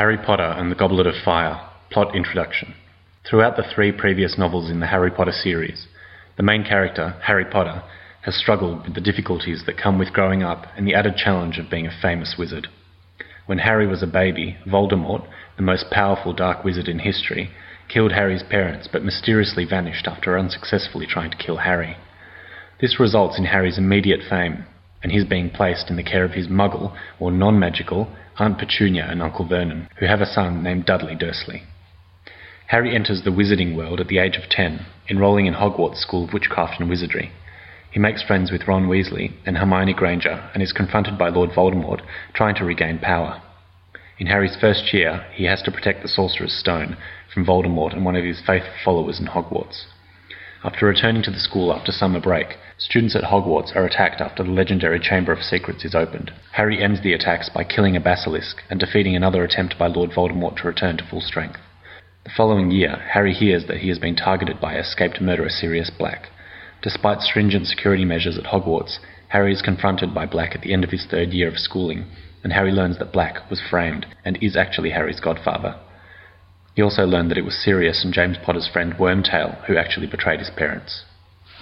Harry Potter and the Goblet of Fire Plot Introduction. Throughout the three previous novels in the Harry Potter series, the main character, Harry Potter, has struggled with the difficulties that come with growing up and the added challenge of being a famous wizard. When Harry was a baby, Voldemort, the most powerful dark wizard in history, killed Harry's parents but mysteriously vanished after unsuccessfully trying to kill Harry. This results in Harry's immediate fame and his being placed in the care of his muggle, or non magical, Aunt Petunia and Uncle Vernon, who have a son named Dudley Dursley. Harry enters the wizarding world at the age of ten, enrolling in Hogwarts School of Witchcraft and Wizardry. He makes friends with Ron Weasley and Hermione Granger and is confronted by Lord Voldemort trying to regain power. In Harry's first year, he has to protect the Sorcerer's Stone from Voldemort and one of his faithful followers in Hogwarts. After returning to the school after summer break, students at Hogwarts are attacked after the legendary Chamber of Secrets is opened. Harry ends the attacks by killing a basilisk and defeating another attempt by Lord Voldemort to return to full strength. The following year, Harry hears that he has been targeted by escaped murderer Sirius Black. Despite stringent security measures at Hogwarts, Harry is confronted by Black at the end of his third year of schooling, and Harry learns that Black was framed and is actually Harry's godfather. He also learned that it was Sirius and James Potter's friend Wormtail who actually betrayed his parents.